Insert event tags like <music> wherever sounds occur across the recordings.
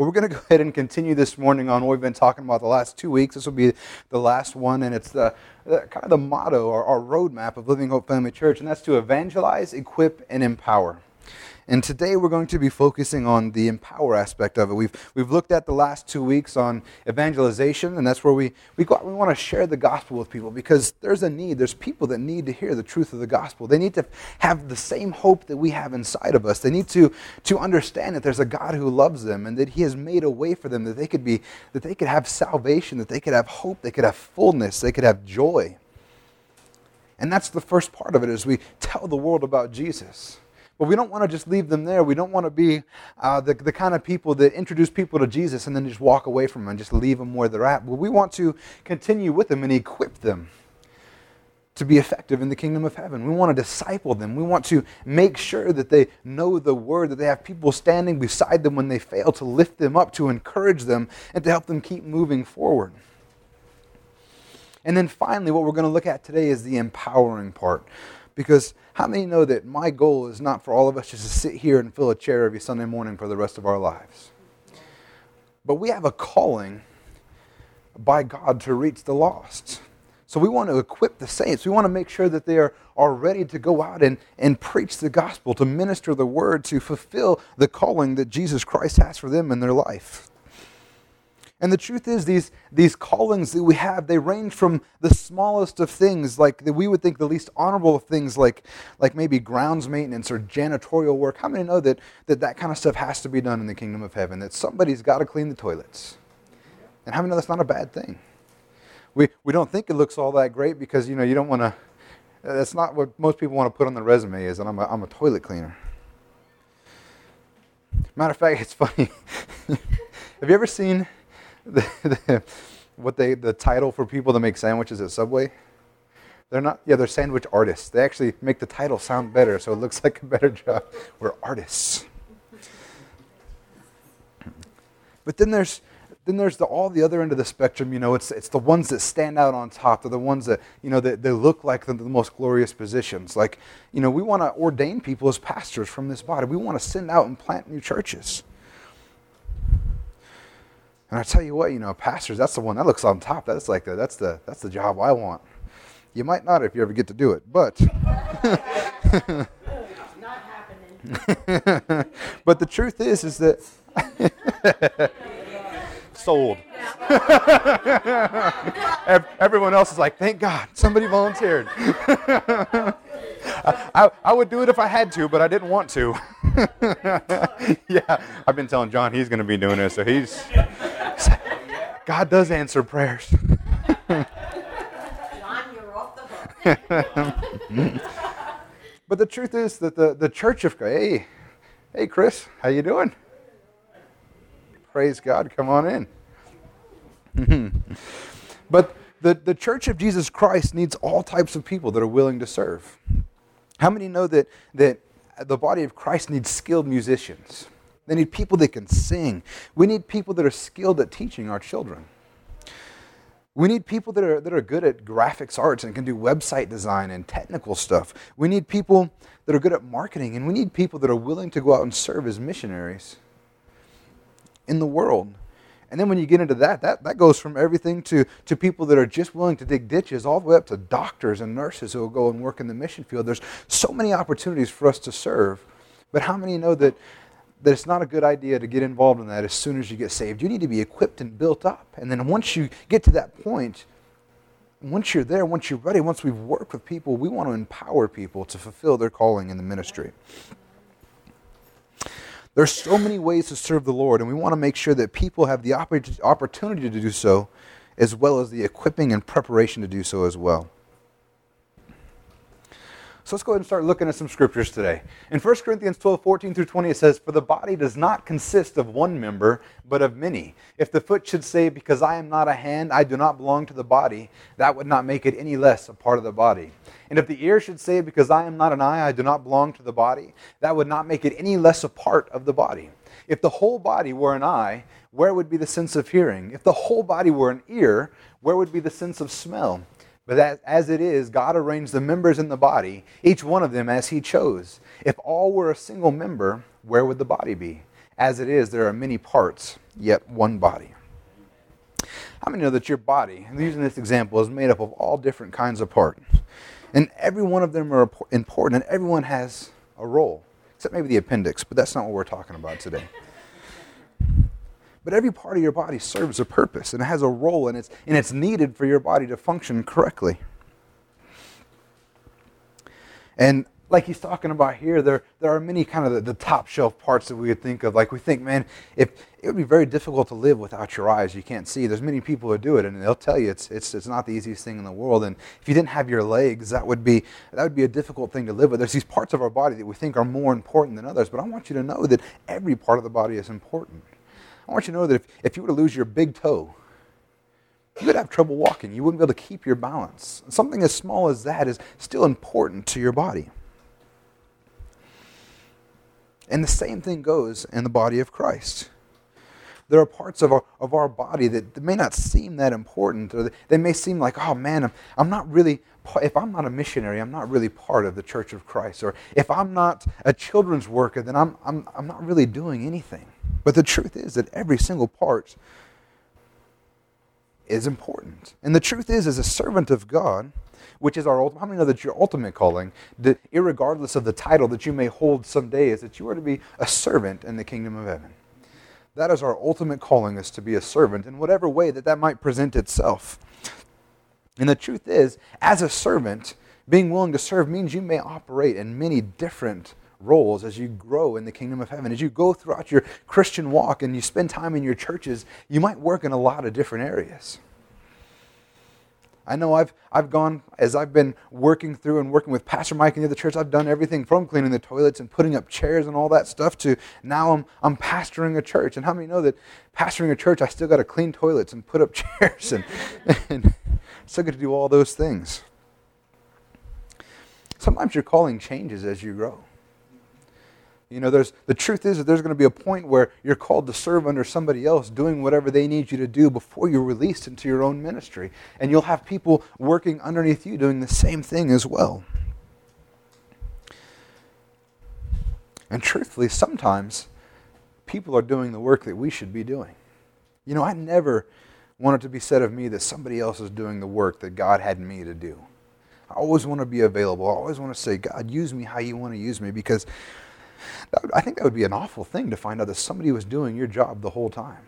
Well, we're going to go ahead and continue this morning on what we've been talking about the last two weeks. This will be the last one, and it's the, the kind of the motto or our roadmap of Living Hope Family Church, and that's to evangelize, equip, and empower. And today we're going to be focusing on the empower aspect of it. We've, we've looked at the last two weeks on evangelization, and that's where we, we, go, we want to share the gospel with people because there's a need. There's people that need to hear the truth of the gospel. They need to have the same hope that we have inside of us. They need to, to understand that there's a God who loves them and that He has made a way for them that they could be, that they could have salvation, that they could have hope, they could have fullness, they could have joy. And that's the first part of it is we tell the world about Jesus. But we don't want to just leave them there. We don't want to be uh, the, the kind of people that introduce people to Jesus and then just walk away from them and just leave them where they're at. But we want to continue with them and equip them to be effective in the kingdom of heaven. We want to disciple them. We want to make sure that they know the word, that they have people standing beside them when they fail to lift them up, to encourage them, and to help them keep moving forward. And then finally, what we're going to look at today is the empowering part. Because how many know that my goal is not for all of us just to sit here and fill a chair every Sunday morning for the rest of our lives? But we have a calling by God to reach the lost. So we want to equip the saints. We want to make sure that they are, are ready to go out and, and preach the gospel, to minister the word, to fulfill the calling that Jesus Christ has for them in their life. And the truth is, these, these callings that we have, they range from the smallest of things, like that we would think the least honorable of things, like, like maybe grounds maintenance or janitorial work. How many know that, that that kind of stuff has to be done in the kingdom of heaven? That somebody's got to clean the toilets. And how many know that's not a bad thing? We, we don't think it looks all that great because, you know, you don't want to, that's not what most people want to put on their resume is that I'm a, I'm a toilet cleaner. Matter of fact, it's funny. <laughs> have you ever seen the, <laughs> what they the title for people that make sandwiches at Subway. They're not yeah, they're sandwich artists. They actually make the title sound better so it looks like a better job. We're artists. But then there's then there's the, all the other end of the spectrum. You know, it's it's the ones that stand out on top. They're the ones that you know that they look like the, the most glorious positions. Like you know, we want to ordain people as pastors from this body. We want to send out and plant new churches. And I tell you what, you know, pastors, that's the one that looks on top. That's like the, that's the that's the job I want. You might not if you ever get to do it, but <laughs> <laughs> but the truth is is that <laughs> sold. Everyone else is like, thank God, somebody volunteered. I, I, would do it if I had to, but I didn't want to. yeah, I've been telling John he's going to be doing this, so he's. <laughs> God does answer prayers. <laughs> John, you're off the hook. <laughs> but the truth is that the, the church of hey, hey Chris, how you doing? Praise God, come on in. but the, the church of Jesus Christ needs all types of people that are willing to serve. How many know that, that the body of Christ needs skilled musicians? They need people that can sing. We need people that are skilled at teaching our children. We need people that are, that are good at graphics arts and can do website design and technical stuff. We need people that are good at marketing, and we need people that are willing to go out and serve as missionaries in the world. And then when you get into that, that, that goes from everything to, to people that are just willing to dig ditches all the way up to doctors and nurses who will go and work in the mission field. There's so many opportunities for us to serve. But how many know that that it's not a good idea to get involved in that as soon as you get saved. You need to be equipped and built up. And then once you get to that point, once you're there, once you're ready, once we've worked with people, we want to empower people to fulfill their calling in the ministry. There's so many ways to serve the Lord, and we want to make sure that people have the opportunity to do so, as well as the equipping and preparation to do so as well. So let's go ahead and start looking at some scriptures today. In 1 Corinthians 12, 14 through 20, it says, For the body does not consist of one member, but of many. If the foot should say, Because I am not a hand, I do not belong to the body, that would not make it any less a part of the body. And if the ear should say, Because I am not an eye, I do not belong to the body, that would not make it any less a part of the body. If the whole body were an eye, where would be the sense of hearing? If the whole body were an ear, where would be the sense of smell? But as it is, God arranged the members in the body, each one of them as He chose. If all were a single member, where would the body be? As it is, there are many parts, yet one body. How many know that your body, using this example, is made up of all different kinds of parts? And every one of them are important, and everyone has a role, except maybe the appendix, but that's not what we're talking about today. But every part of your body serves a purpose and it has a role, and it's, and it's needed for your body to function correctly. And like he's talking about here, there, there are many kind of the, the, top shelf parts that we would think of. Like we think, man, if it would be very difficult to live without your eyes, you can't see. There's many people who do it, and they'll tell you it's, it's, it's not the easiest thing in the world. And if you didn't have your legs, that would be that would be a difficult thing to live with. There's these parts of our body that we think are more important than others, but I want you to know that every part of the body is important. I want you to know that if, if you were to lose your big toe, you would have trouble walking. You wouldn't be able to keep your balance. Something as small as that is still important to your body. And the same thing goes in the body of Christ. There are parts of our, of our body that may not seem that important, or they may seem like, oh man, I'm, I'm not really, if I'm not a missionary, I'm not really part of the church of Christ. Or if I'm not a children's worker, then I'm, I'm, I'm not really doing anything. But the truth is that every single part is important. And the truth is, as a servant of God, which is our ultimate. How many know that your ultimate calling, that regardless of the title that you may hold someday, is that you are to be a servant in the kingdom of heaven. That is our ultimate calling, is to be a servant in whatever way that that might present itself. And the truth is, as a servant, being willing to serve means you may operate in many different roles as you grow in the kingdom of heaven. As you go throughout your Christian walk and you spend time in your churches, you might work in a lot of different areas. I know I've, I've gone, as I've been working through and working with Pastor Mike and the other church, I've done everything from cleaning the toilets and putting up chairs and all that stuff to now I'm, I'm pastoring a church. And how many know that pastoring a church, I still got to clean toilets and put up <laughs> chairs and, and still get to do all those things. Sometimes your calling changes as you grow. You know, there's, the truth is that there's going to be a point where you're called to serve under somebody else, doing whatever they need you to do before you're released into your own ministry. And you'll have people working underneath you doing the same thing as well. And truthfully, sometimes people are doing the work that we should be doing. You know, I never want it to be said of me that somebody else is doing the work that God had me to do. I always want to be available. I always want to say, God, use me how you want to use me because I think that would be an awful thing to find out that somebody was doing your job the whole time.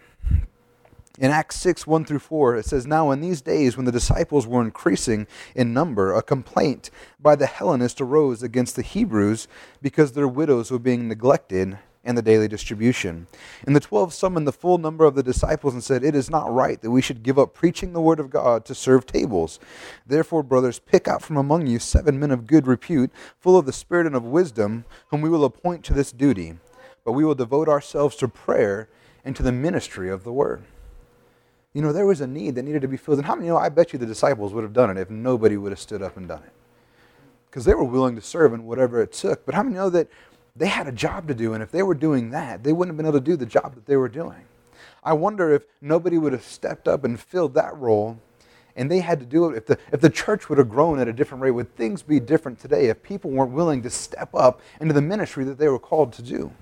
In Acts 6, 1 through 4, it says, Now in these days, when the disciples were increasing in number, a complaint by the Hellenists arose against the Hebrews because their widows were being neglected and the daily distribution. And the twelve summoned the full number of the disciples and said, It is not right that we should give up preaching the word of God to serve tables. Therefore, brothers, pick out from among you seven men of good repute, full of the Spirit and of wisdom, whom we will appoint to this duty. But we will devote ourselves to prayer and to the ministry of the word. You know, there was a need that needed to be filled. And how many you know? I bet you the disciples would have done it if nobody would have stood up and done it. Because they were willing to serve in whatever it took. But how many know that they had a job to do, and if they were doing that, they wouldn't have been able to do the job that they were doing. I wonder if nobody would have stepped up and filled that role, and they had to do it. If the, if the church would have grown at a different rate, would things be different today if people weren't willing to step up into the ministry that they were called to do?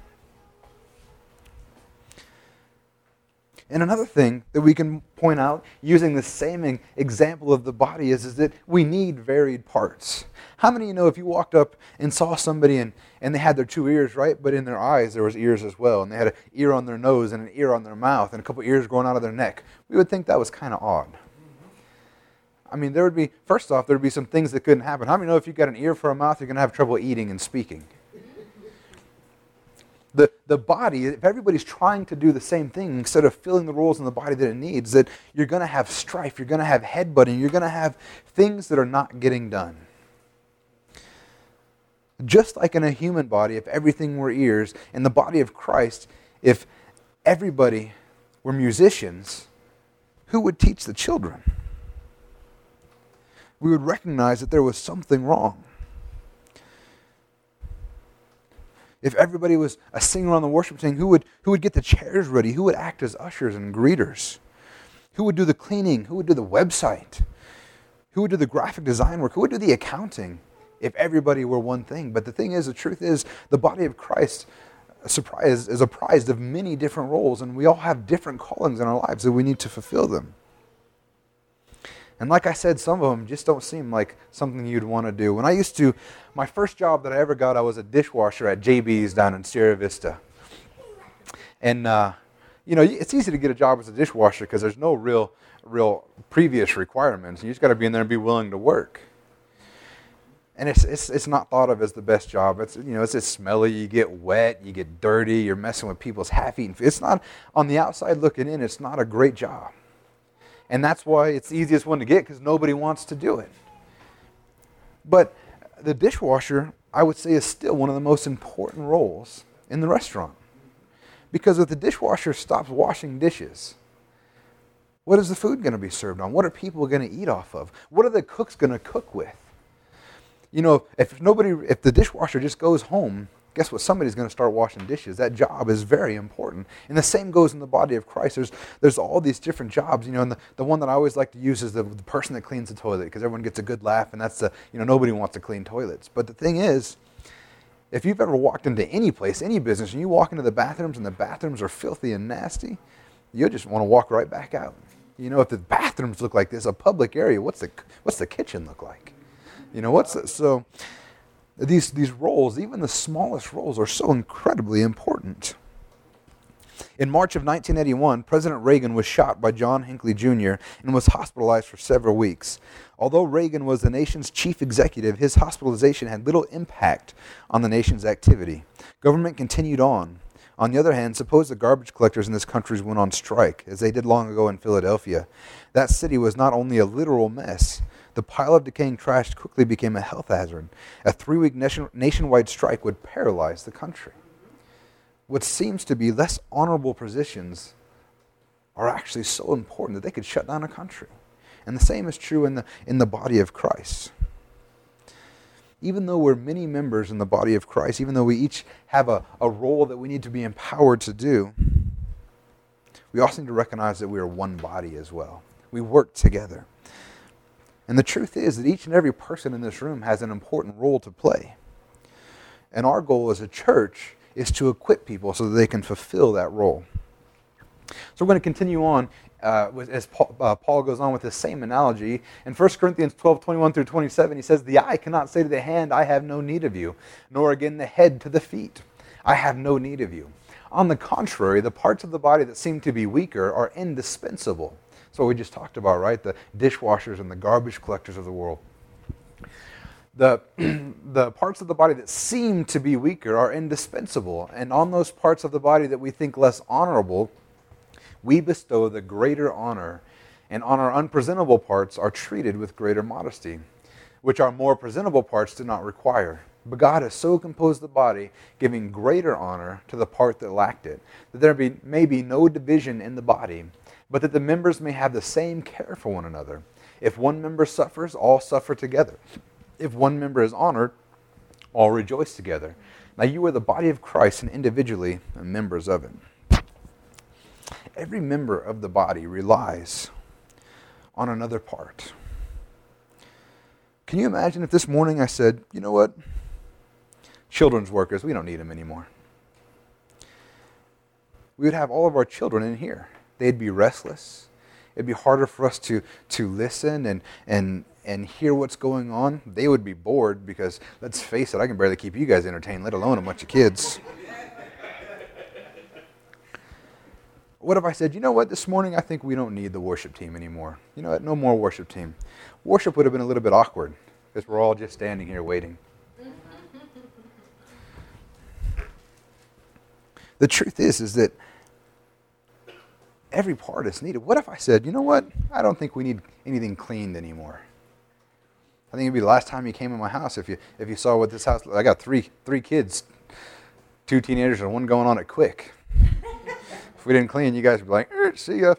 And another thing that we can point out using the same example of the body is, is that we need varied parts. How many of you know if you walked up and saw somebody and, and they had their two ears, right? But in their eyes there was ears as well. And they had an ear on their nose and an ear on their mouth and a couple ears growing out of their neck. We would think that was kind of odd. I mean, there would be, first off, there would be some things that couldn't happen. How many know if you've got an ear for a mouth, you're going to have trouble eating and speaking? The, the body, if everybody's trying to do the same thing instead of filling the roles in the body that it needs, that you're going to have strife, you're going to have headbutting, you're going to have things that are not getting done. Just like in a human body, if everything were ears, in the body of Christ, if everybody were musicians, who would teach the children? We would recognize that there was something wrong. If everybody was a singer on the worship team, who would, who would get the chairs ready? Who would act as ushers and greeters? Who would do the cleaning? Who would do the website? Who would do the graphic design work? Who would do the accounting if everybody were one thing? But the thing is, the truth is, the body of Christ, is apprised of many different roles, and we all have different callings in our lives that we need to fulfill them. And like I said, some of them just don't seem like something you'd want to do. When I used to, my first job that I ever got, I was a dishwasher at JB's down in Sierra Vista. And, uh, you know, it's easy to get a job as a dishwasher because there's no real, real previous requirements. You just got to be in there and be willing to work. And it's, it's, it's not thought of as the best job. It's, you know, it's just smelly. You get wet. You get dirty. You're messing with people's half-eaten food. It's not, on the outside looking in, it's not a great job. And that's why it's the easiest one to get because nobody wants to do it. But the dishwasher, I would say, is still one of the most important roles in the restaurant. Because if the dishwasher stops washing dishes, what is the food going to be served on? What are people going to eat off of? What are the cooks going to cook with? You know, if nobody, if the dishwasher just goes home guess what? Somebody's going to start washing dishes. That job is very important. And the same goes in the body of Christ. There's, there's all these different jobs, you know, and the, the one that I always like to use is the, the person that cleans the toilet because everyone gets a good laugh, and that's the, you know, nobody wants to clean toilets. But the thing is, if you've ever walked into any place, any business, and you walk into the bathrooms and the bathrooms are filthy and nasty, you'll just want to walk right back out. You know, if the bathrooms look like this, a public area, what's the, what's the kitchen look like? You know, what's the, so these, these roles, even the smallest roles, are so incredibly important. In March of 1981, President Reagan was shot by John Hinckley Jr. and was hospitalized for several weeks. Although Reagan was the nation's chief executive, his hospitalization had little impact on the nation's activity. Government continued on. On the other hand, suppose the garbage collectors in this country went on strike, as they did long ago in Philadelphia. That city was not only a literal mess, the pile of decaying trash quickly became a health hazard. A three week nation, nationwide strike would paralyze the country. What seems to be less honorable positions are actually so important that they could shut down a country. And the same is true in the, in the body of Christ. Even though we're many members in the body of Christ, even though we each have a, a role that we need to be empowered to do, we also need to recognize that we are one body as well. We work together. And the truth is that each and every person in this room has an important role to play. And our goal as a church is to equip people so that they can fulfill that role. So we're going to continue on uh, as Paul, uh, Paul, goes on with the same analogy. In 1 Corinthians 12, 21 through 27, he says, The eye cannot say to the hand, I have no need of you, nor again the head to the feet, I have no need of you. On the contrary, the parts of the body that seem to be weaker are indispensable. What we just talked about, right? The dishwashers and the garbage collectors of the world. The, <clears throat> the parts of the body that seem to be weaker are indispensable. And on those parts of the body that we think less honorable, we bestow the greater honor. And on our unpresentable parts are treated with greater modesty, which our more presentable parts do not require. But God has so composed the body, giving greater honor to the part that lacked it, that there be, may be no division in the body but that the members may have the same care for one another. If one member suffers, all suffer together. If one member is honored, all rejoice together. Now you are the body of Christ and individually members of it. Every member of the body relies on another part. Can you imagine if this morning I said, you know what? Children's workers, we don't need them anymore. We would have all of our children in here they'd be restless. It'd be harder for us to, to listen and, and, and hear what's going on. They would be bored because, let's face it, I can barely keep you guys entertained, let alone a bunch of kids. what if I said, you know what, this morning I think we don't need the worship team anymore? You know what, no more worship team. Worship would have been a little bit awkward because we're all just standing here waiting. the truth is, is that every part is needed. What if I said, you know what? I don't think we need anything cleaned anymore. I think it'd be the last time you came in my house if you if you saw what this house. I got three three kids, two teenagers and one going on it quick. <laughs> if we didn't clean, you guys would be like, er, "See ya."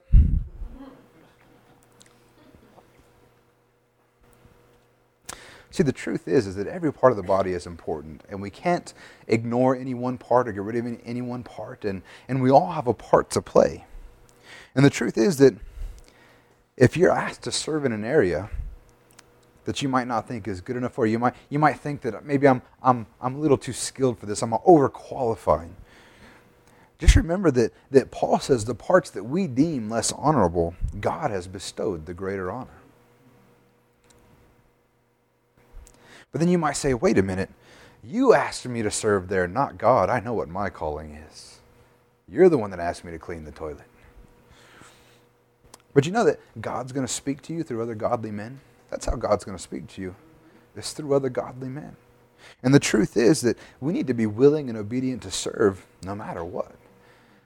See, the truth is, is that every part of the body is important, and we can't ignore any one part or get rid of any, any one part, and, and we all have a part to play. And the truth is that if you're asked to serve in an area that you might not think is good enough for you, might, you might think that maybe I'm, I'm, I'm a little too skilled for this, I'm overqualified. just remember that, that Paul says the parts that we deem less honorable, God has bestowed the greater honor. But then you might say, wait a minute, you asked me to serve there, not God. I know what my calling is. You're the one that asked me to clean the toilet. But you know that God's going to speak to you through other godly men? That's how God's going to speak to you. It's through other godly men. And the truth is that we need to be willing and obedient to serve no matter what.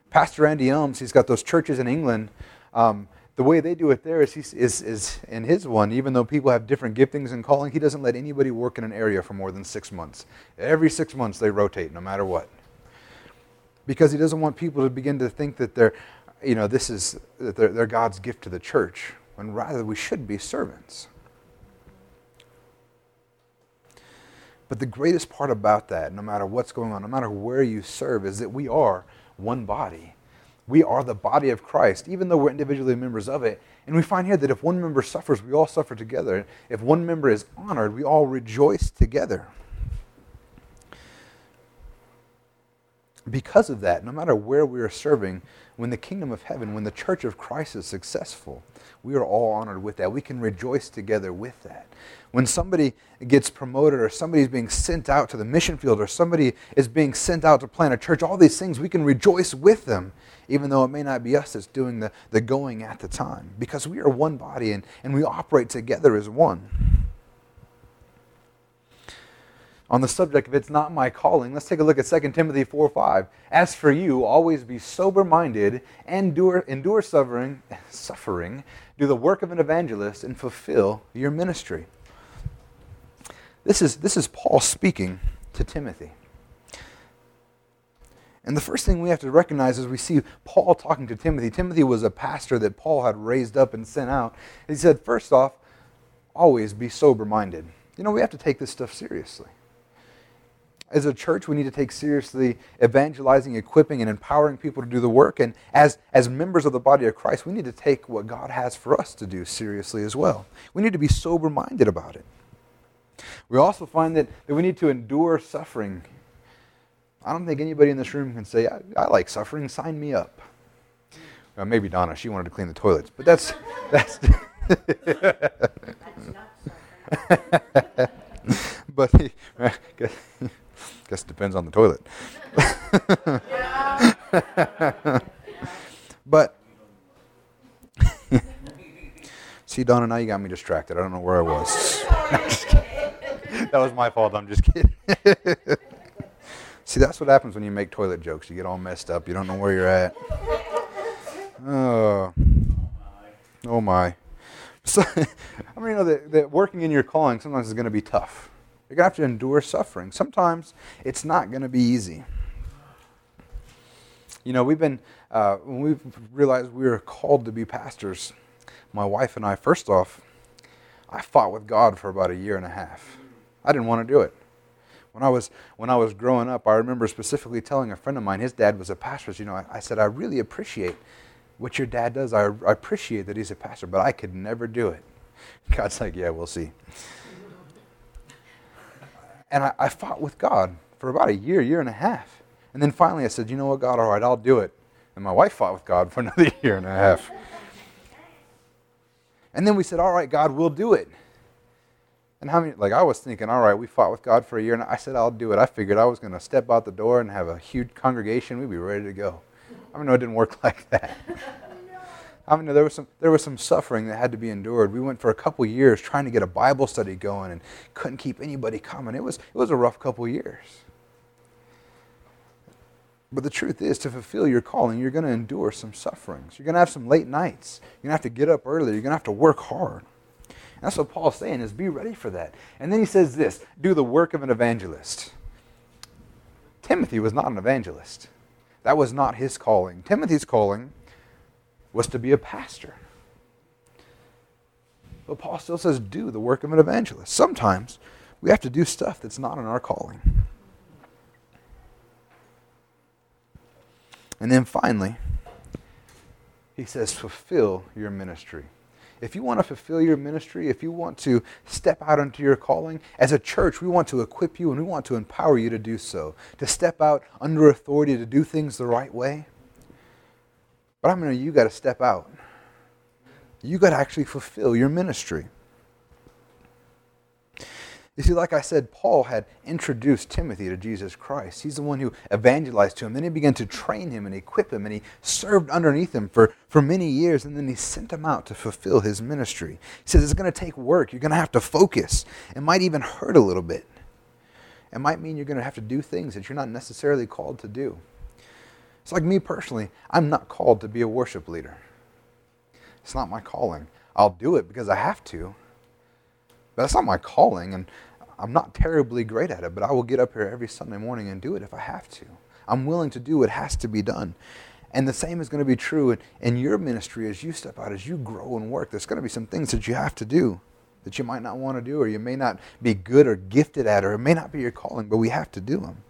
Pastor Andy Elms, he's got those churches in England. Um, the way they do it there is, is, is in his one, even though people have different giftings and calling, he doesn't let anybody work in an area for more than six months. Every six months they rotate, no matter what. Because he doesn't want people to begin to think that they're, you know, this is they're, they're God's gift to the church, when rather we should be servants. But the greatest part about that, no matter what's going on, no matter where you serve, is that we are one body. We are the body of Christ, even though we're individually members of it. And we find here that if one member suffers, we all suffer together. If one member is honored, we all rejoice together. Because of that, no matter where we are serving, when the kingdom of heaven, when the church of Christ is successful, we are all honored with that. We can rejoice together with that. When somebody gets promoted or somebody's being sent out to the mission field or somebody is being sent out to plant a church, all these things, we can rejoice with them, even though it may not be us that's doing the, the going at the time, because we are one body and, and we operate together as one on the subject of it's not my calling, let's take a look at 2 Timothy 4 5. As for you, always be sober minded, endure, endure suffering, <laughs> suffering, do the work of an evangelist, and fulfill your ministry. This is, this is Paul speaking to Timothy. And the first thing we have to recognize is we see Paul talking to Timothy. Timothy was a pastor that Paul had raised up and sent out. He said, first off, always be sober minded. You know, we have to take this stuff seriously. As a church, we need to take seriously evangelizing, equipping, and empowering people to do the work. And as, as members of the body of Christ, we need to take what God has for us to do seriously as well. We need to be sober minded about it. We also find that, that we need to endure suffering. I don't think anybody in this room can say, I, I like suffering, sign me up. Well, maybe Donna, she wanted to clean the toilets, but that's. <laughs> that's <laughs> but <laughs> Guess it depends on the toilet. <laughs> but <laughs> see, Donna, now you got me distracted. I don't know where I was. <laughs> that was my fault. I'm just kidding. see, that's what happens when you make toilet jokes. You get all messed up. You don't know where you're at. Oh, oh my. So, I mean, you know that, that working in your calling sometimes is going to be tough. You're going to have to endure suffering. Sometimes it's not going to be easy. You know, we've been, uh, when we realized we were called to be pastors, my wife and I, first off, I fought with God for about a year and a half. I didn't want to do it. When I was when I was growing up, I remember specifically telling a friend of mine, his dad was a pastor. You know, I, I said, I really appreciate what your dad does. I, I appreciate that he's a pastor, but I could never do it. <laughs> God's like, yeah, we'll see. And I, I fought with God for about a year, year and a half. And then finally I said, you know what, God, all right, I'll do it. And my wife fought with God for <laughs> another year and a half. And then we said, all right, God, we'll do it. And how many, like I was thinking, all right, we fought with God for a year, and I said, I'll do it. I figured I was going to step out the door and have a huge congregation. We'd be ready to go. I mean, no, it didn't work <laughs> like that. I mean, there was some there was some suffering that had to be endured. We went for a couple years trying to get a Bible study going and couldn't keep anybody coming. It was it was a rough couple years. But the truth is, to fulfill your calling, you're going to endure some sufferings. You're going to have some late nights. You're going to have to get up early. You're going to have to work hard. And that's what Paul's saying is be ready for that. And then he says this, do the work of an evangelist. Timothy was not an evangelist. That was not his calling. Timothy's calling was to be a pastor. But Paul still says, do the work of an evangelist. Sometimes we have to do stuff that's not in our calling. And then finally, he says, fulfill your ministry. If you want to fulfill your ministry, if you want to step out into your calling, as a church, we want to equip you and we want to empower you to do so, to step out under authority to do things the right way. But I'm going to, you got to step out. You got to actually fulfill your ministry. You see, like I said, Paul had introduced Timothy to Jesus Christ. He's the one who evangelized to him. Then he began to train him and equip him, and he served underneath him for, for many years, and then he sent him out to fulfill his ministry. He says, It's going to take work. You're going to have to focus. It might even hurt a little bit. It might mean you're going to have to do things that you're not necessarily called to do. It's like me personally, I'm not called to be a worship leader. It's not my calling. I'll do it because I have to. But that's not my calling, and I'm not terribly great at it, but I will get up here every Sunday morning and do it if I have to. I'm willing to do what has to be done. And the same is going to be true in, in your ministry as you step out, as you grow and work. There's going to be some things that you have to do that you might not want to do, or you may not be good or gifted at, or it may not be your calling, but we have to do them.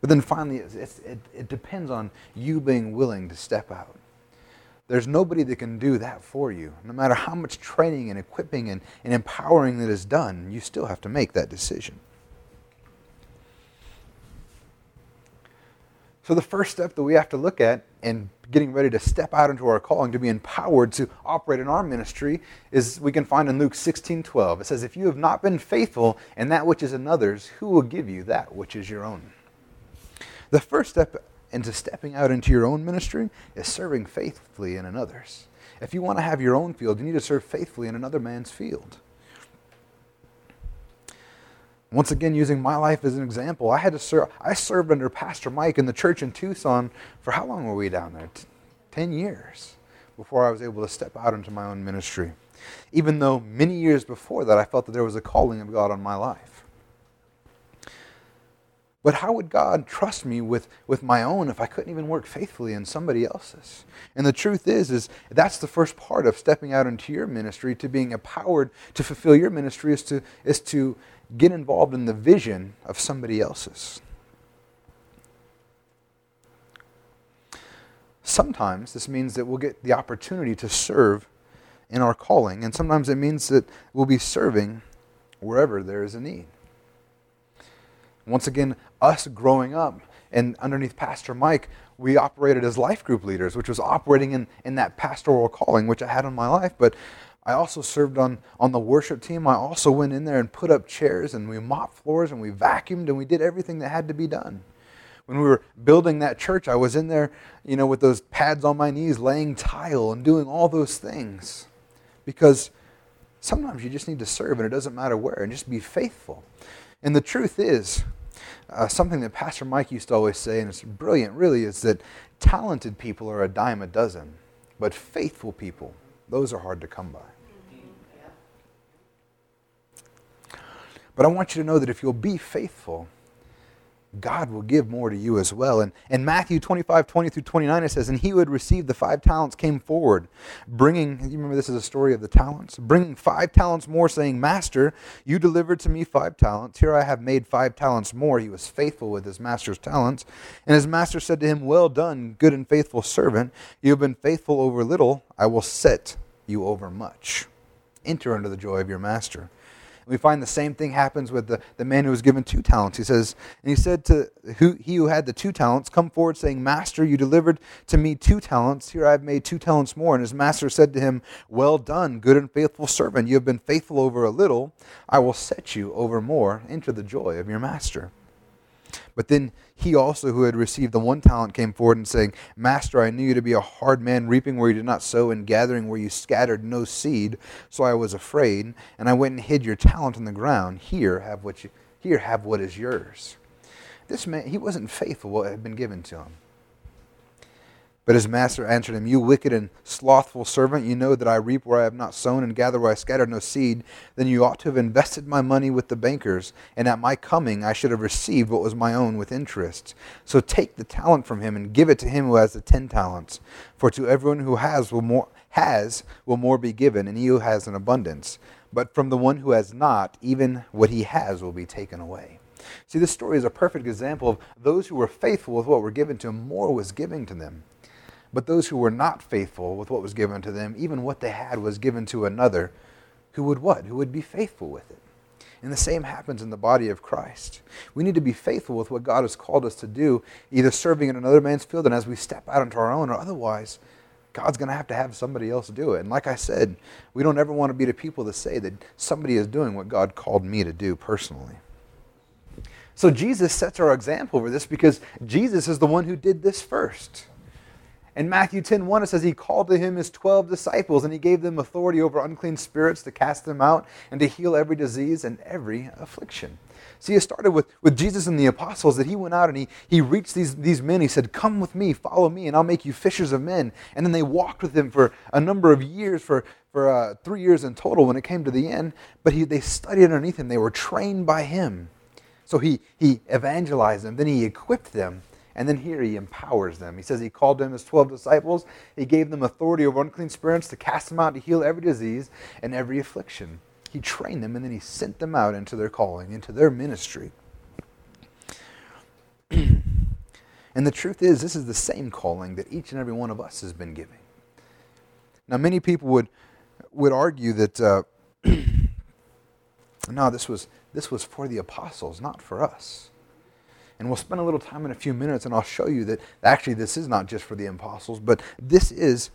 But then finally, it's, it's, it, it depends on you being willing to step out. There's nobody that can do that for you. No matter how much training and equipping and, and empowering that is done, you still have to make that decision. So, the first step that we have to look at in getting ready to step out into our calling, to be empowered to operate in our ministry, is we can find in Luke 16 12. It says, If you have not been faithful in that which is another's, who will give you that which is your own? The first step into stepping out into your own ministry is serving faithfully in another's. If you want to have your own field, you need to serve faithfully in another man's field. Once again, using my life as an example, I had to serve. I served under Pastor Mike in the church in Tucson for how long were we down there? T- Ten years before I was able to step out into my own ministry. Even though many years before that, I felt that there was a calling of God on my life. But how would God trust me with, with my own if I couldn't even work faithfully in somebody else's? And the truth is, is that's the first part of stepping out into your ministry, to being empowered to fulfill your ministry is to, is to get involved in the vision of somebody else's. Sometimes this means that we'll get the opportunity to serve in our calling, and sometimes it means that we'll be serving wherever there is a need. Once again, us growing up and underneath Pastor Mike, we operated as life group leaders, which was operating in, in that pastoral calling, which I had in my life. But I also served on, on the worship team. I also went in there and put up chairs and we mopped floors and we vacuumed and we did everything that had to be done. When we were building that church, I was in there, you know, with those pads on my knees, laying tile and doing all those things. Because sometimes you just need to serve and it doesn't matter where and just be faithful. And the truth is, uh, something that Pastor Mike used to always say, and it's brilliant really, is that talented people are a dime a dozen, but faithful people, those are hard to come by. But I want you to know that if you'll be faithful, God will give more to you as well. And in Matthew 25, 20 through 29, it says, And he who had received the five talents came forward, bringing, you remember this is a story of the talents, bringing five talents more, saying, Master, you delivered to me five talents. Here I have made five talents more. He was faithful with his master's talents. And his master said to him, Well done, good and faithful servant. You have been faithful over little. I will set you over much. Enter into the joy of your master. We find the same thing happens with the, the man who was given two talents. He says, and he said to who, he who had the two talents, Come forward, saying, Master, you delivered to me two talents. Here I have made two talents more. And his master said to him, Well done, good and faithful servant. You have been faithful over a little. I will set you over more. Enter the joy of your master. But then he also, who had received the one talent, came forward and saying, Master, I knew you to be a hard man, reaping where you did not sow, and gathering where you scattered no seed. So I was afraid, and I went and hid your talent in the ground. Here have what you, here have what is yours. This man, he wasn't faithful what had been given to him. But his master answered him, You wicked and slothful servant, you know that I reap where I have not sown and gather where I scattered no seed. Then you ought to have invested my money with the bankers, and at my coming I should have received what was my own with interest. So take the talent from him and give it to him who has the ten talents. For to everyone who has will more has will more be given, and he who has an abundance. But from the one who has not, even what he has will be taken away. See, this story is a perfect example of those who were faithful with what were given to them, more was given to them. But those who were not faithful with what was given to them, even what they had was given to another who would what? Who would be faithful with it. And the same happens in the body of Christ. We need to be faithful with what God has called us to do, either serving in another man's field and as we step out into our own, or otherwise, God's going to have to have somebody else do it. And like I said, we don't ever want to be the people that say that somebody is doing what God called me to do personally. So Jesus sets our example for this because Jesus is the one who did this first. In Matthew 10 1, it says, He called to him his 12 disciples, and he gave them authority over unclean spirits to cast them out and to heal every disease and every affliction. See, it started with, with Jesus and the apostles that he went out and he, he reached these, these men. He said, Come with me, follow me, and I'll make you fishers of men. And then they walked with him for a number of years, for, for uh, three years in total when it came to the end. But he, they studied underneath him, they were trained by him. So he, he evangelized them, then he equipped them, and then here he empowers them. He says he called them his 12 disciples. He gave them authority over unclean spirits to cast them out, to heal every disease and every affliction. He trained them, and then he sent them out into their calling, into their ministry. <clears throat> and the truth is, this is the same calling that each and every one of us has been given. Now, many people would, would argue that, uh, <clears throat> no, this was, this was for the apostles, not for us. And we'll spend a little time in a few minutes, and I'll show you that actually this is not just for the apostles, but this is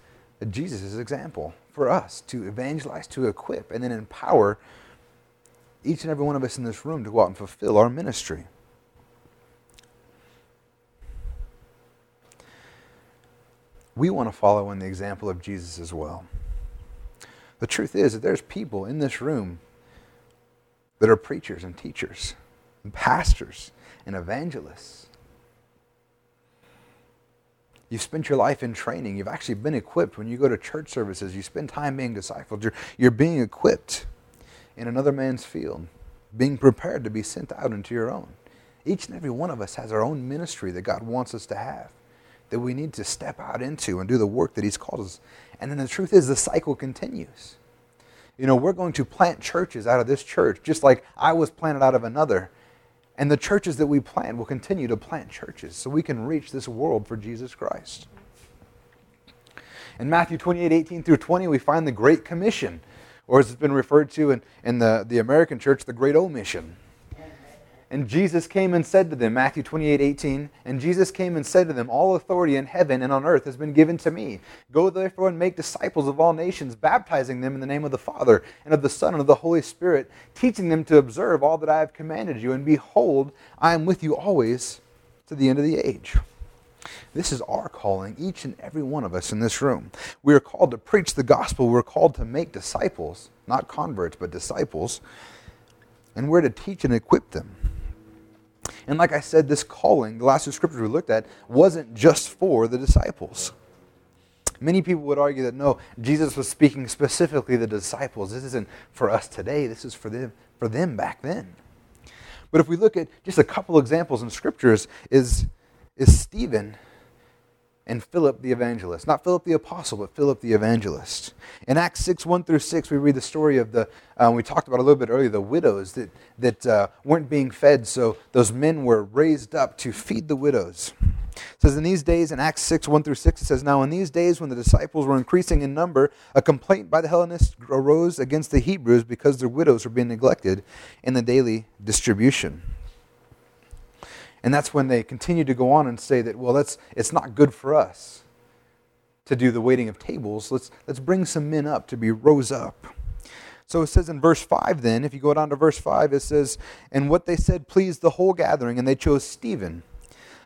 Jesus' example for us to evangelize, to equip, and then empower each and every one of us in this room to go out and fulfill our ministry. We want to follow in the example of Jesus as well. The truth is that there's people in this room that are preachers and teachers and pastors and evangelists. You've spent your life in training. You've actually been equipped. When you go to church services, you spend time being discipled. You're, you're being equipped in another man's field, being prepared to be sent out into your own. Each and every one of us has our own ministry that God wants us to have, that we need to step out into and do the work that He's called us. And then the truth is, the cycle continues. You know, we're going to plant churches out of this church, just like I was planted out of another. And the churches that we plant will continue to plant churches so we can reach this world for Jesus Christ. In Matthew 28 18 through 20, we find the Great Commission, or as it's been referred to in, in the, the American church, the Great Omission. And Jesus came and said to them, Matthew 28 18, and Jesus came and said to them, All authority in heaven and on earth has been given to me. Go therefore and make disciples of all nations, baptizing them in the name of the Father, and of the Son, and of the Holy Spirit, teaching them to observe all that I have commanded you. And behold, I am with you always to the end of the age. This is our calling, each and every one of us in this room. We are called to preach the gospel. We're called to make disciples, not converts, but disciples. And we're to teach and equip them. And like I said, this calling, the last two scriptures we looked at, wasn't just for the disciples. Many people would argue that no, Jesus was speaking specifically the disciples. This isn't for us today, this is for them, for them back then. But if we look at just a couple examples in scriptures, is, is Stephen and Philip the evangelist. Not Philip the apostle, but Philip the evangelist. In Acts 6, 1 through 6, we read the story of the, uh, we talked about a little bit earlier, the widows that, that uh, weren't being fed, so those men were raised up to feed the widows. It says, In these days, in Acts 6, 1 through 6, it says, Now in these days when the disciples were increasing in number, a complaint by the Hellenists arose against the Hebrews because their widows were being neglected in the daily distribution. And that's when they continue to go on and say that, well, that's, it's not good for us to do the waiting of tables. Let's, let's bring some men up to be rose up. So it says in verse 5 then, if you go down to verse 5, it says, And what they said pleased the whole gathering, and they chose Stephen,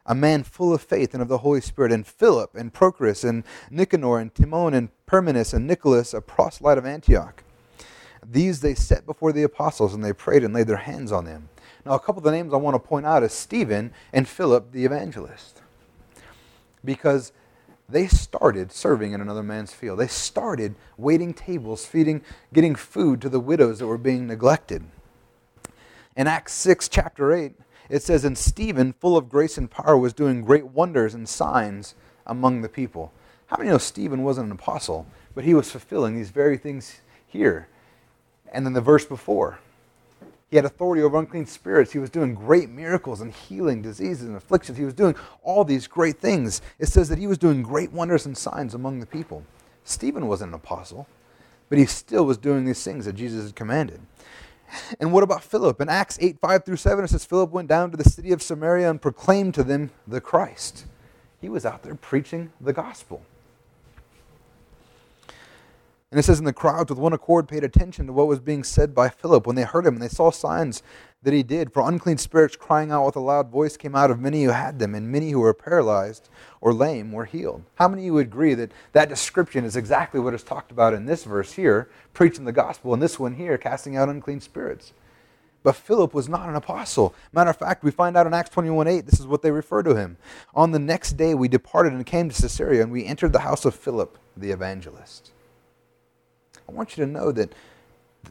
a man full of faith and of the Holy Spirit, and Philip, and Prochorus, and Nicanor, and Timon, and Parmenas, and Nicholas, a proselyte of Antioch. These they set before the apostles, and they prayed and laid their hands on them. Now, a couple of the names I want to point out is Stephen and Philip the evangelist. Because they started serving in another man's field. They started waiting tables, feeding, getting food to the widows that were being neglected. In Acts 6, chapter 8, it says, And Stephen, full of grace and power, was doing great wonders and signs among the people. How many know Stephen wasn't an apostle, but he was fulfilling these very things here? And then the verse before, he had authority over unclean spirits. He was doing great miracles and healing diseases and afflictions. He was doing all these great things. It says that he was doing great wonders and signs among the people. Stephen wasn't an apostle, but he still was doing these things that Jesus had commanded. And what about Philip? In Acts 8 5 through 7, it says Philip went down to the city of Samaria and proclaimed to them the Christ. He was out there preaching the gospel. And it says, in the crowds with one accord paid attention to what was being said by Philip when they heard him, and they saw signs that he did. For unclean spirits crying out with a loud voice came out of many who had them, and many who were paralyzed or lame were healed. How many of you would agree that that description is exactly what is talked about in this verse here, preaching the gospel, and this one here, casting out unclean spirits? But Philip was not an apostle. Matter of fact, we find out in Acts 21 8, this is what they refer to him. On the next day, we departed and came to Caesarea, and we entered the house of Philip, the evangelist. I want you to know that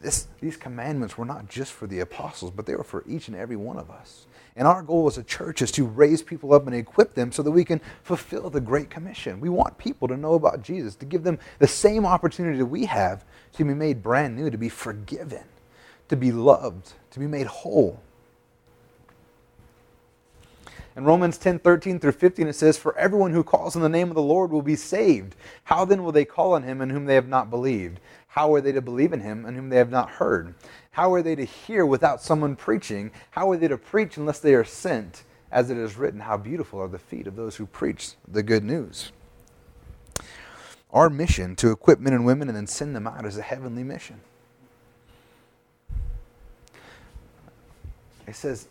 this, these commandments were not just for the apostles, but they were for each and every one of us. And our goal as a church is to raise people up and equip them so that we can fulfill the Great Commission. We want people to know about Jesus, to give them the same opportunity that we have to be made brand new, to be forgiven, to be loved, to be made whole. In Romans 10 13 through 15, it says, For everyone who calls on the name of the Lord will be saved. How then will they call on him in whom they have not believed? How are they to believe in him in whom they have not heard? How are they to hear without someone preaching? How are they to preach unless they are sent? As it is written, How beautiful are the feet of those who preach the good news. Our mission to equip men and women and then send them out is a heavenly mission. It says,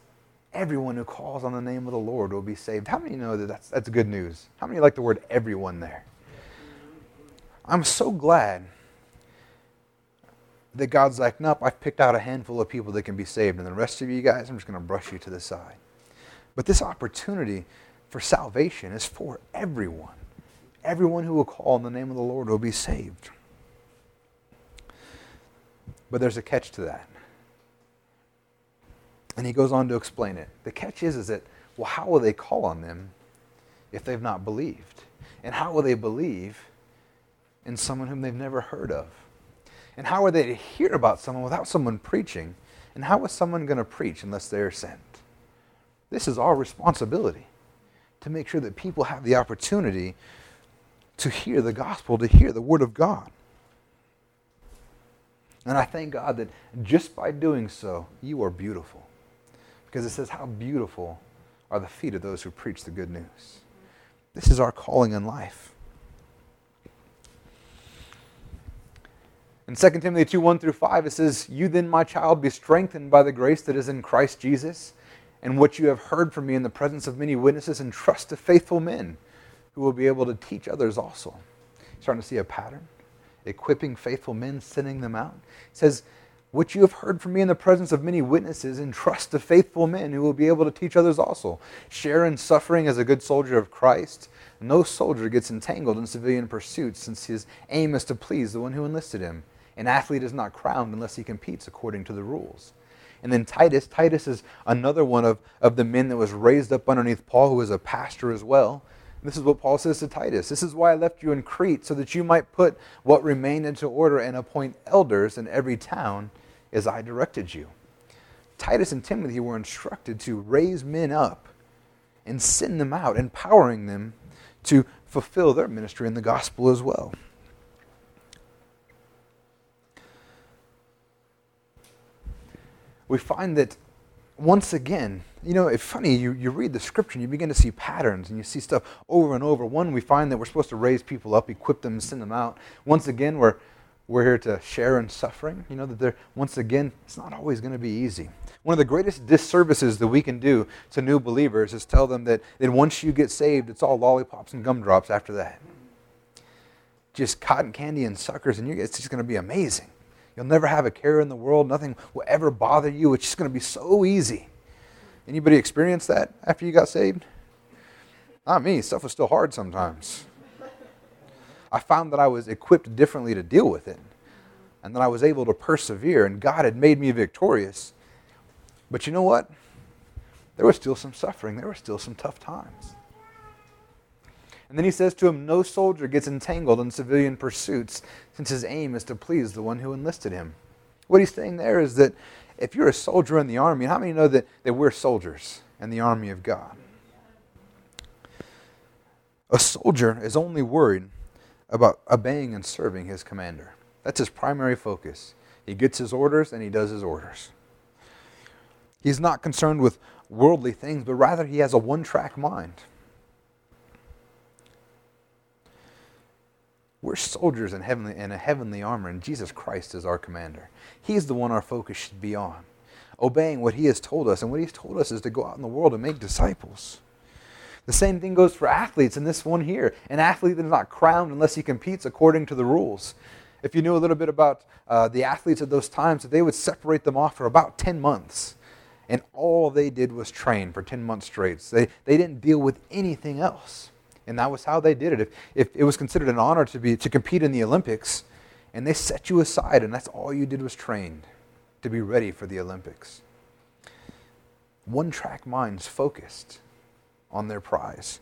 everyone who calls on the name of the Lord will be saved. How many know that that's, that's good news? How many like the word everyone there? I'm so glad that God's like, nope, I've picked out a handful of people that can be saved, and the rest of you guys, I'm just going to brush you to the side. But this opportunity for salvation is for everyone. Everyone who will call on the name of the Lord will be saved. But there's a catch to that. And he goes on to explain it. The catch is, is that, well, how will they call on them if they've not believed? And how will they believe in someone whom they've never heard of? And how are they to hear about someone without someone preaching? And how is someone going to preach unless they are sent? This is our responsibility to make sure that people have the opportunity to hear the gospel, to hear the word of God. And I thank God that just by doing so, you are beautiful. Because it says, How beautiful are the feet of those who preach the good news. This is our calling in life. In 2 Timothy 2 1 through 5, it says, You then, my child, be strengthened by the grace that is in Christ Jesus, and what you have heard from me in the presence of many witnesses, and trust to faithful men who will be able to teach others also. Starting to see a pattern. Equipping faithful men, sending them out. It says, What you have heard from me in the presence of many witnesses, and trust to faithful men who will be able to teach others also. Share in suffering as a good soldier of Christ. No soldier gets entangled in civilian pursuits, since his aim is to please the one who enlisted him. An athlete is not crowned unless he competes according to the rules. And then Titus, Titus is another one of, of the men that was raised up underneath Paul, who was a pastor as well. This is what Paul says to Titus. This is why I left you in Crete, so that you might put what remained into order and appoint elders in every town as I directed you. Titus and Timothy were instructed to raise men up and send them out, empowering them to fulfill their ministry in the gospel as well. We find that once again, you know, it's funny, you, you read the scripture and you begin to see patterns and you see stuff over and over. One, we find that we're supposed to raise people up, equip them, send them out. Once again, we're, we're here to share in suffering. You know, that they're, once again, it's not always going to be easy. One of the greatest disservices that we can do to new believers is tell them that, that once you get saved, it's all lollipops and gumdrops after that. Just cotton candy and suckers, and it's just going to be amazing. You'll never have a care in the world. Nothing will ever bother you. It's just going to be so easy. Anybody experience that after you got saved? Not me. Stuff was still hard sometimes. I found that I was equipped differently to deal with it and that I was able to persevere, and God had made me victorious. But you know what? There was still some suffering, there were still some tough times. And then he says to him, No soldier gets entangled in civilian pursuits, since his aim is to please the one who enlisted him. What he's saying there is that if you're a soldier in the army, how many know that, that we're soldiers in the army of God? A soldier is only worried about obeying and serving his commander. That's his primary focus. He gets his orders and he does his orders. He's not concerned with worldly things, but rather he has a one track mind. We're soldiers in, heavenly, in a heavenly armor, and Jesus Christ is our commander. He's the one our focus should be on, obeying what He has told us. And what He's told us is to go out in the world and make disciples. The same thing goes for athletes in this one here. An athlete is not crowned unless he competes according to the rules. If you knew a little bit about uh, the athletes at those times, they would separate them off for about 10 months. And all they did was train for 10 months straight. They, they didn't deal with anything else. And that was how they did it. If, if it was considered an honor to, be, to compete in the Olympics, and they set you aside, and that's all you did was train to be ready for the Olympics. One track minds focused on their prize.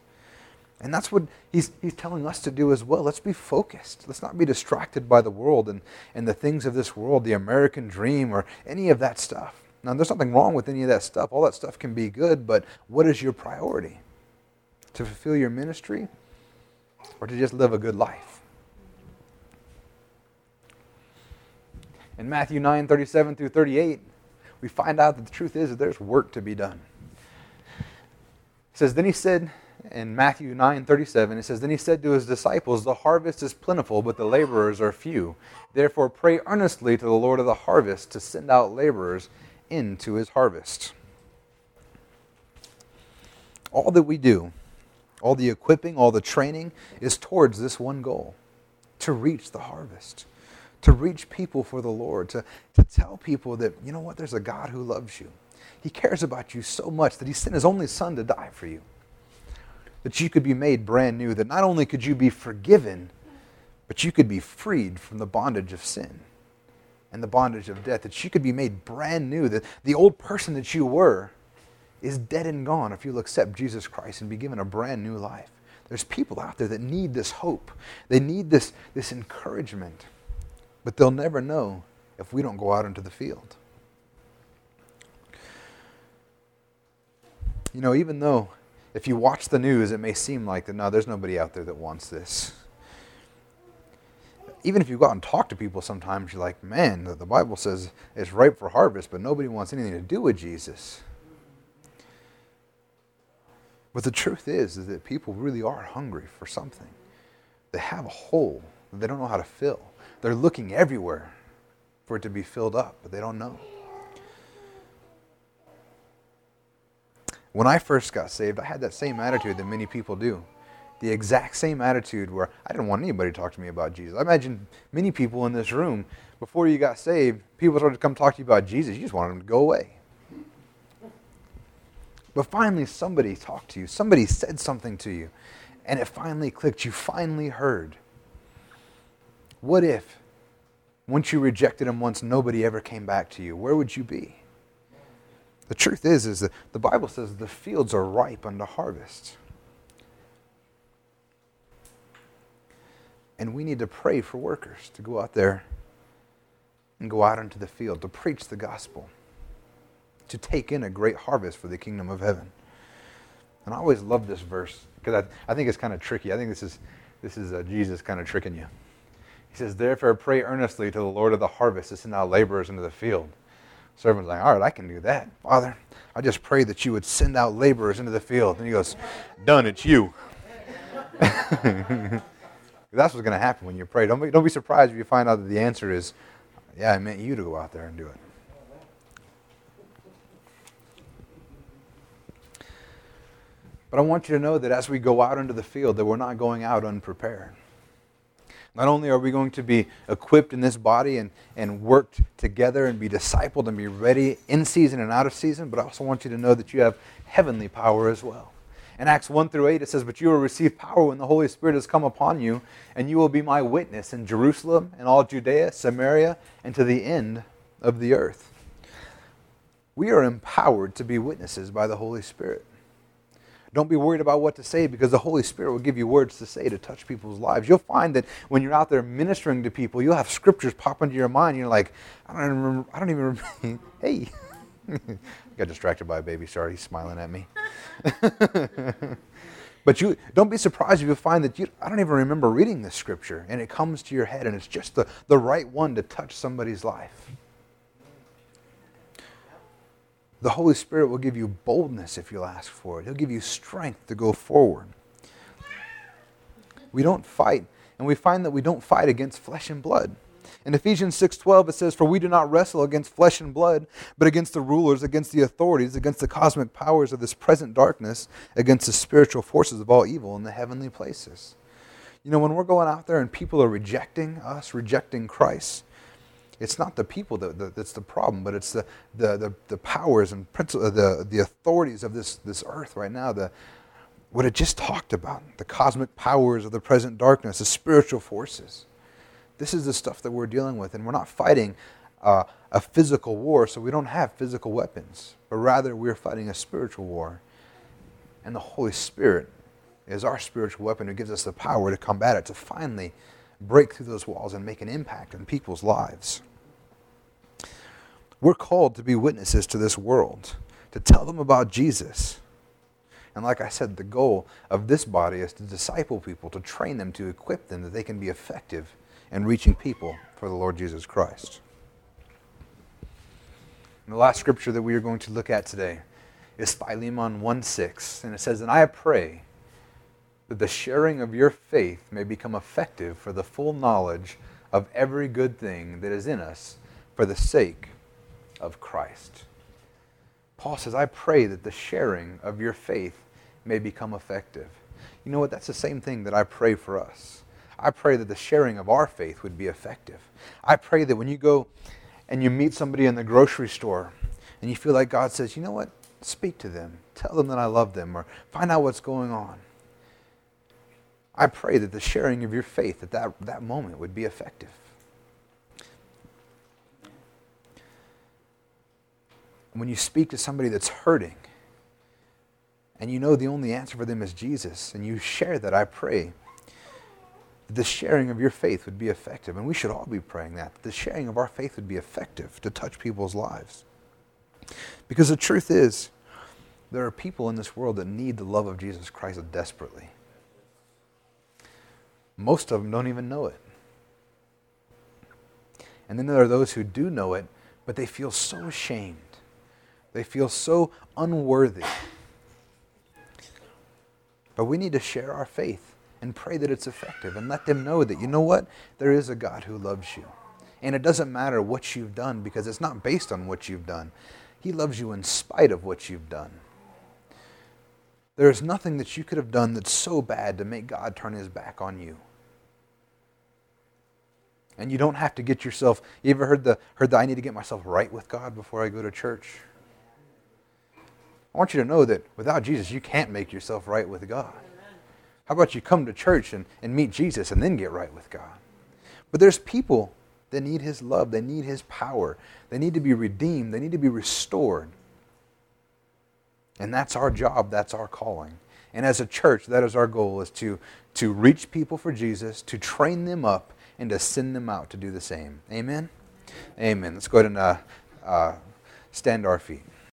And that's what he's, he's telling us to do as well. Let's be focused. Let's not be distracted by the world and, and the things of this world, the American dream, or any of that stuff. Now, there's nothing wrong with any of that stuff. All that stuff can be good, but what is your priority? To fulfill your ministry or to just live a good life? In Matthew 9 37 through 38, we find out that the truth is that there's work to be done. It says, Then he said, in Matthew 9 37, it says, Then he said to his disciples, The harvest is plentiful, but the laborers are few. Therefore, pray earnestly to the Lord of the harvest to send out laborers into his harvest. All that we do, all the equipping, all the training, is towards this one goal to reach the harvest, to reach people for the Lord, to, to tell people that, you know what, there's a God who loves you. He cares about you so much that he sent his only son to die for you. That you could be made brand new, that not only could you be forgiven, but you could be freed from the bondage of sin and the bondage of death, that you could be made brand new, that the old person that you were is dead and gone if you'll accept Jesus Christ and be given a brand new life. There's people out there that need this hope. They need this, this encouragement, but they'll never know if we don't go out into the field. You know, even though if you watch the news, it may seem like that, no, there's nobody out there that wants this. Even if you go out and talk to people sometimes, you're like, man, the Bible says it's ripe for harvest, but nobody wants anything to do with Jesus. But the truth is, is that people really are hungry for something. They have a hole that they don't know how to fill. They're looking everywhere for it to be filled up, but they don't know. When I first got saved, I had that same attitude that many people do. The exact same attitude where I didn't want anybody to talk to me about Jesus. I imagine many people in this room, before you got saved, people started to come talk to you about Jesus. You just wanted them to go away. But finally, somebody talked to you. Somebody said something to you. And it finally clicked. You finally heard. What if, once you rejected him once, nobody ever came back to you? Where would you be? The truth is, is that the Bible says the fields are ripe unto harvest. And we need to pray for workers to go out there and go out into the field to preach the gospel, to take in a great harvest for the kingdom of heaven. And I always love this verse because I, I think it's kind of tricky. I think this is, this is uh, Jesus kind of tricking you. He says, Therefore, pray earnestly to the Lord of the harvest to send out laborers into the field servant's like, all right, I can do that. Father, I just pray that you would send out laborers into the field. And he goes, done, it's you. <laughs> That's what's going to happen when you pray. Don't be, don't be surprised if you find out that the answer is, yeah, I meant you to go out there and do it. But I want you to know that as we go out into the field, that we're not going out unprepared. Not only are we going to be equipped in this body and, and worked together and be discipled and be ready in season and out of season, but I also want you to know that you have heavenly power as well. In Acts 1 through 8, it says, But you will receive power when the Holy Spirit has come upon you, and you will be my witness in Jerusalem and all Judea, Samaria, and to the end of the earth. We are empowered to be witnesses by the Holy Spirit. Don't be worried about what to say because the Holy Spirit will give you words to say to touch people's lives. You'll find that when you're out there ministering to people, you'll have scriptures pop into your mind. You're like, I don't even remember. I don't even remember. <laughs> hey, <laughs> got distracted by a baby. Sorry, he's smiling at me. <laughs> but you don't be surprised if you find that you, I don't even remember reading this scripture, and it comes to your head, and it's just the, the right one to touch somebody's life. The Holy Spirit will give you boldness if you'll ask for it. He'll give you strength to go forward. We don't fight And we find that we don't fight against flesh and blood. In Ephesians 6:12 it says for we do not wrestle against flesh and blood but against the rulers against the authorities against the cosmic powers of this present darkness against the spiritual forces of all evil in the heavenly places. You know when we're going out there and people are rejecting us, rejecting Christ, it's not the people that, that, that's the problem, but it's the, the, the, the powers and principles, the, the authorities of this, this earth right now, the, what it just talked about the cosmic powers of the present darkness, the spiritual forces. This is the stuff that we're dealing with, and we're not fighting uh, a physical war, so we don't have physical weapons, but rather we're fighting a spiritual war. And the Holy Spirit is our spiritual weapon who gives us the power to combat it, to finally break through those walls and make an impact in people's lives. We're called to be witnesses to this world, to tell them about Jesus. And like I said, the goal of this body is to disciple people, to train them, to equip them that they can be effective in reaching people for the Lord Jesus Christ. And the last scripture that we are going to look at today is Philemon 1 6. And it says, And I pray that the sharing of your faith may become effective for the full knowledge of every good thing that is in us for the sake of Christ. Paul says, I pray that the sharing of your faith may become effective. You know what? That's the same thing that I pray for us. I pray that the sharing of our faith would be effective. I pray that when you go and you meet somebody in the grocery store and you feel like God says, you know what? Speak to them. Tell them that I love them or find out what's going on. I pray that the sharing of your faith at that, that moment would be effective. When you speak to somebody that's hurting and you know the only answer for them is Jesus and you share that, I pray the sharing of your faith would be effective. And we should all be praying that. The sharing of our faith would be effective to touch people's lives. Because the truth is, there are people in this world that need the love of Jesus Christ desperately. Most of them don't even know it. And then there are those who do know it, but they feel so ashamed. They feel so unworthy. But we need to share our faith and pray that it's effective and let them know that, you know what? There is a God who loves you. And it doesn't matter what you've done because it's not based on what you've done. He loves you in spite of what you've done. There is nothing that you could have done that's so bad to make God turn his back on you. And you don't have to get yourself, you ever heard the, heard the I need to get myself right with God before I go to church? I want you to know that without Jesus, you can't make yourself right with God. How about you come to church and, and meet Jesus and then get right with God? But there's people that need His love, they need His power, they need to be redeemed, they need to be restored. And that's our job, that's our calling. And as a church, that is our goal is to, to reach people for Jesus, to train them up, and to send them out to do the same. Amen? Amen. Let's go ahead and uh, uh, stand our feet.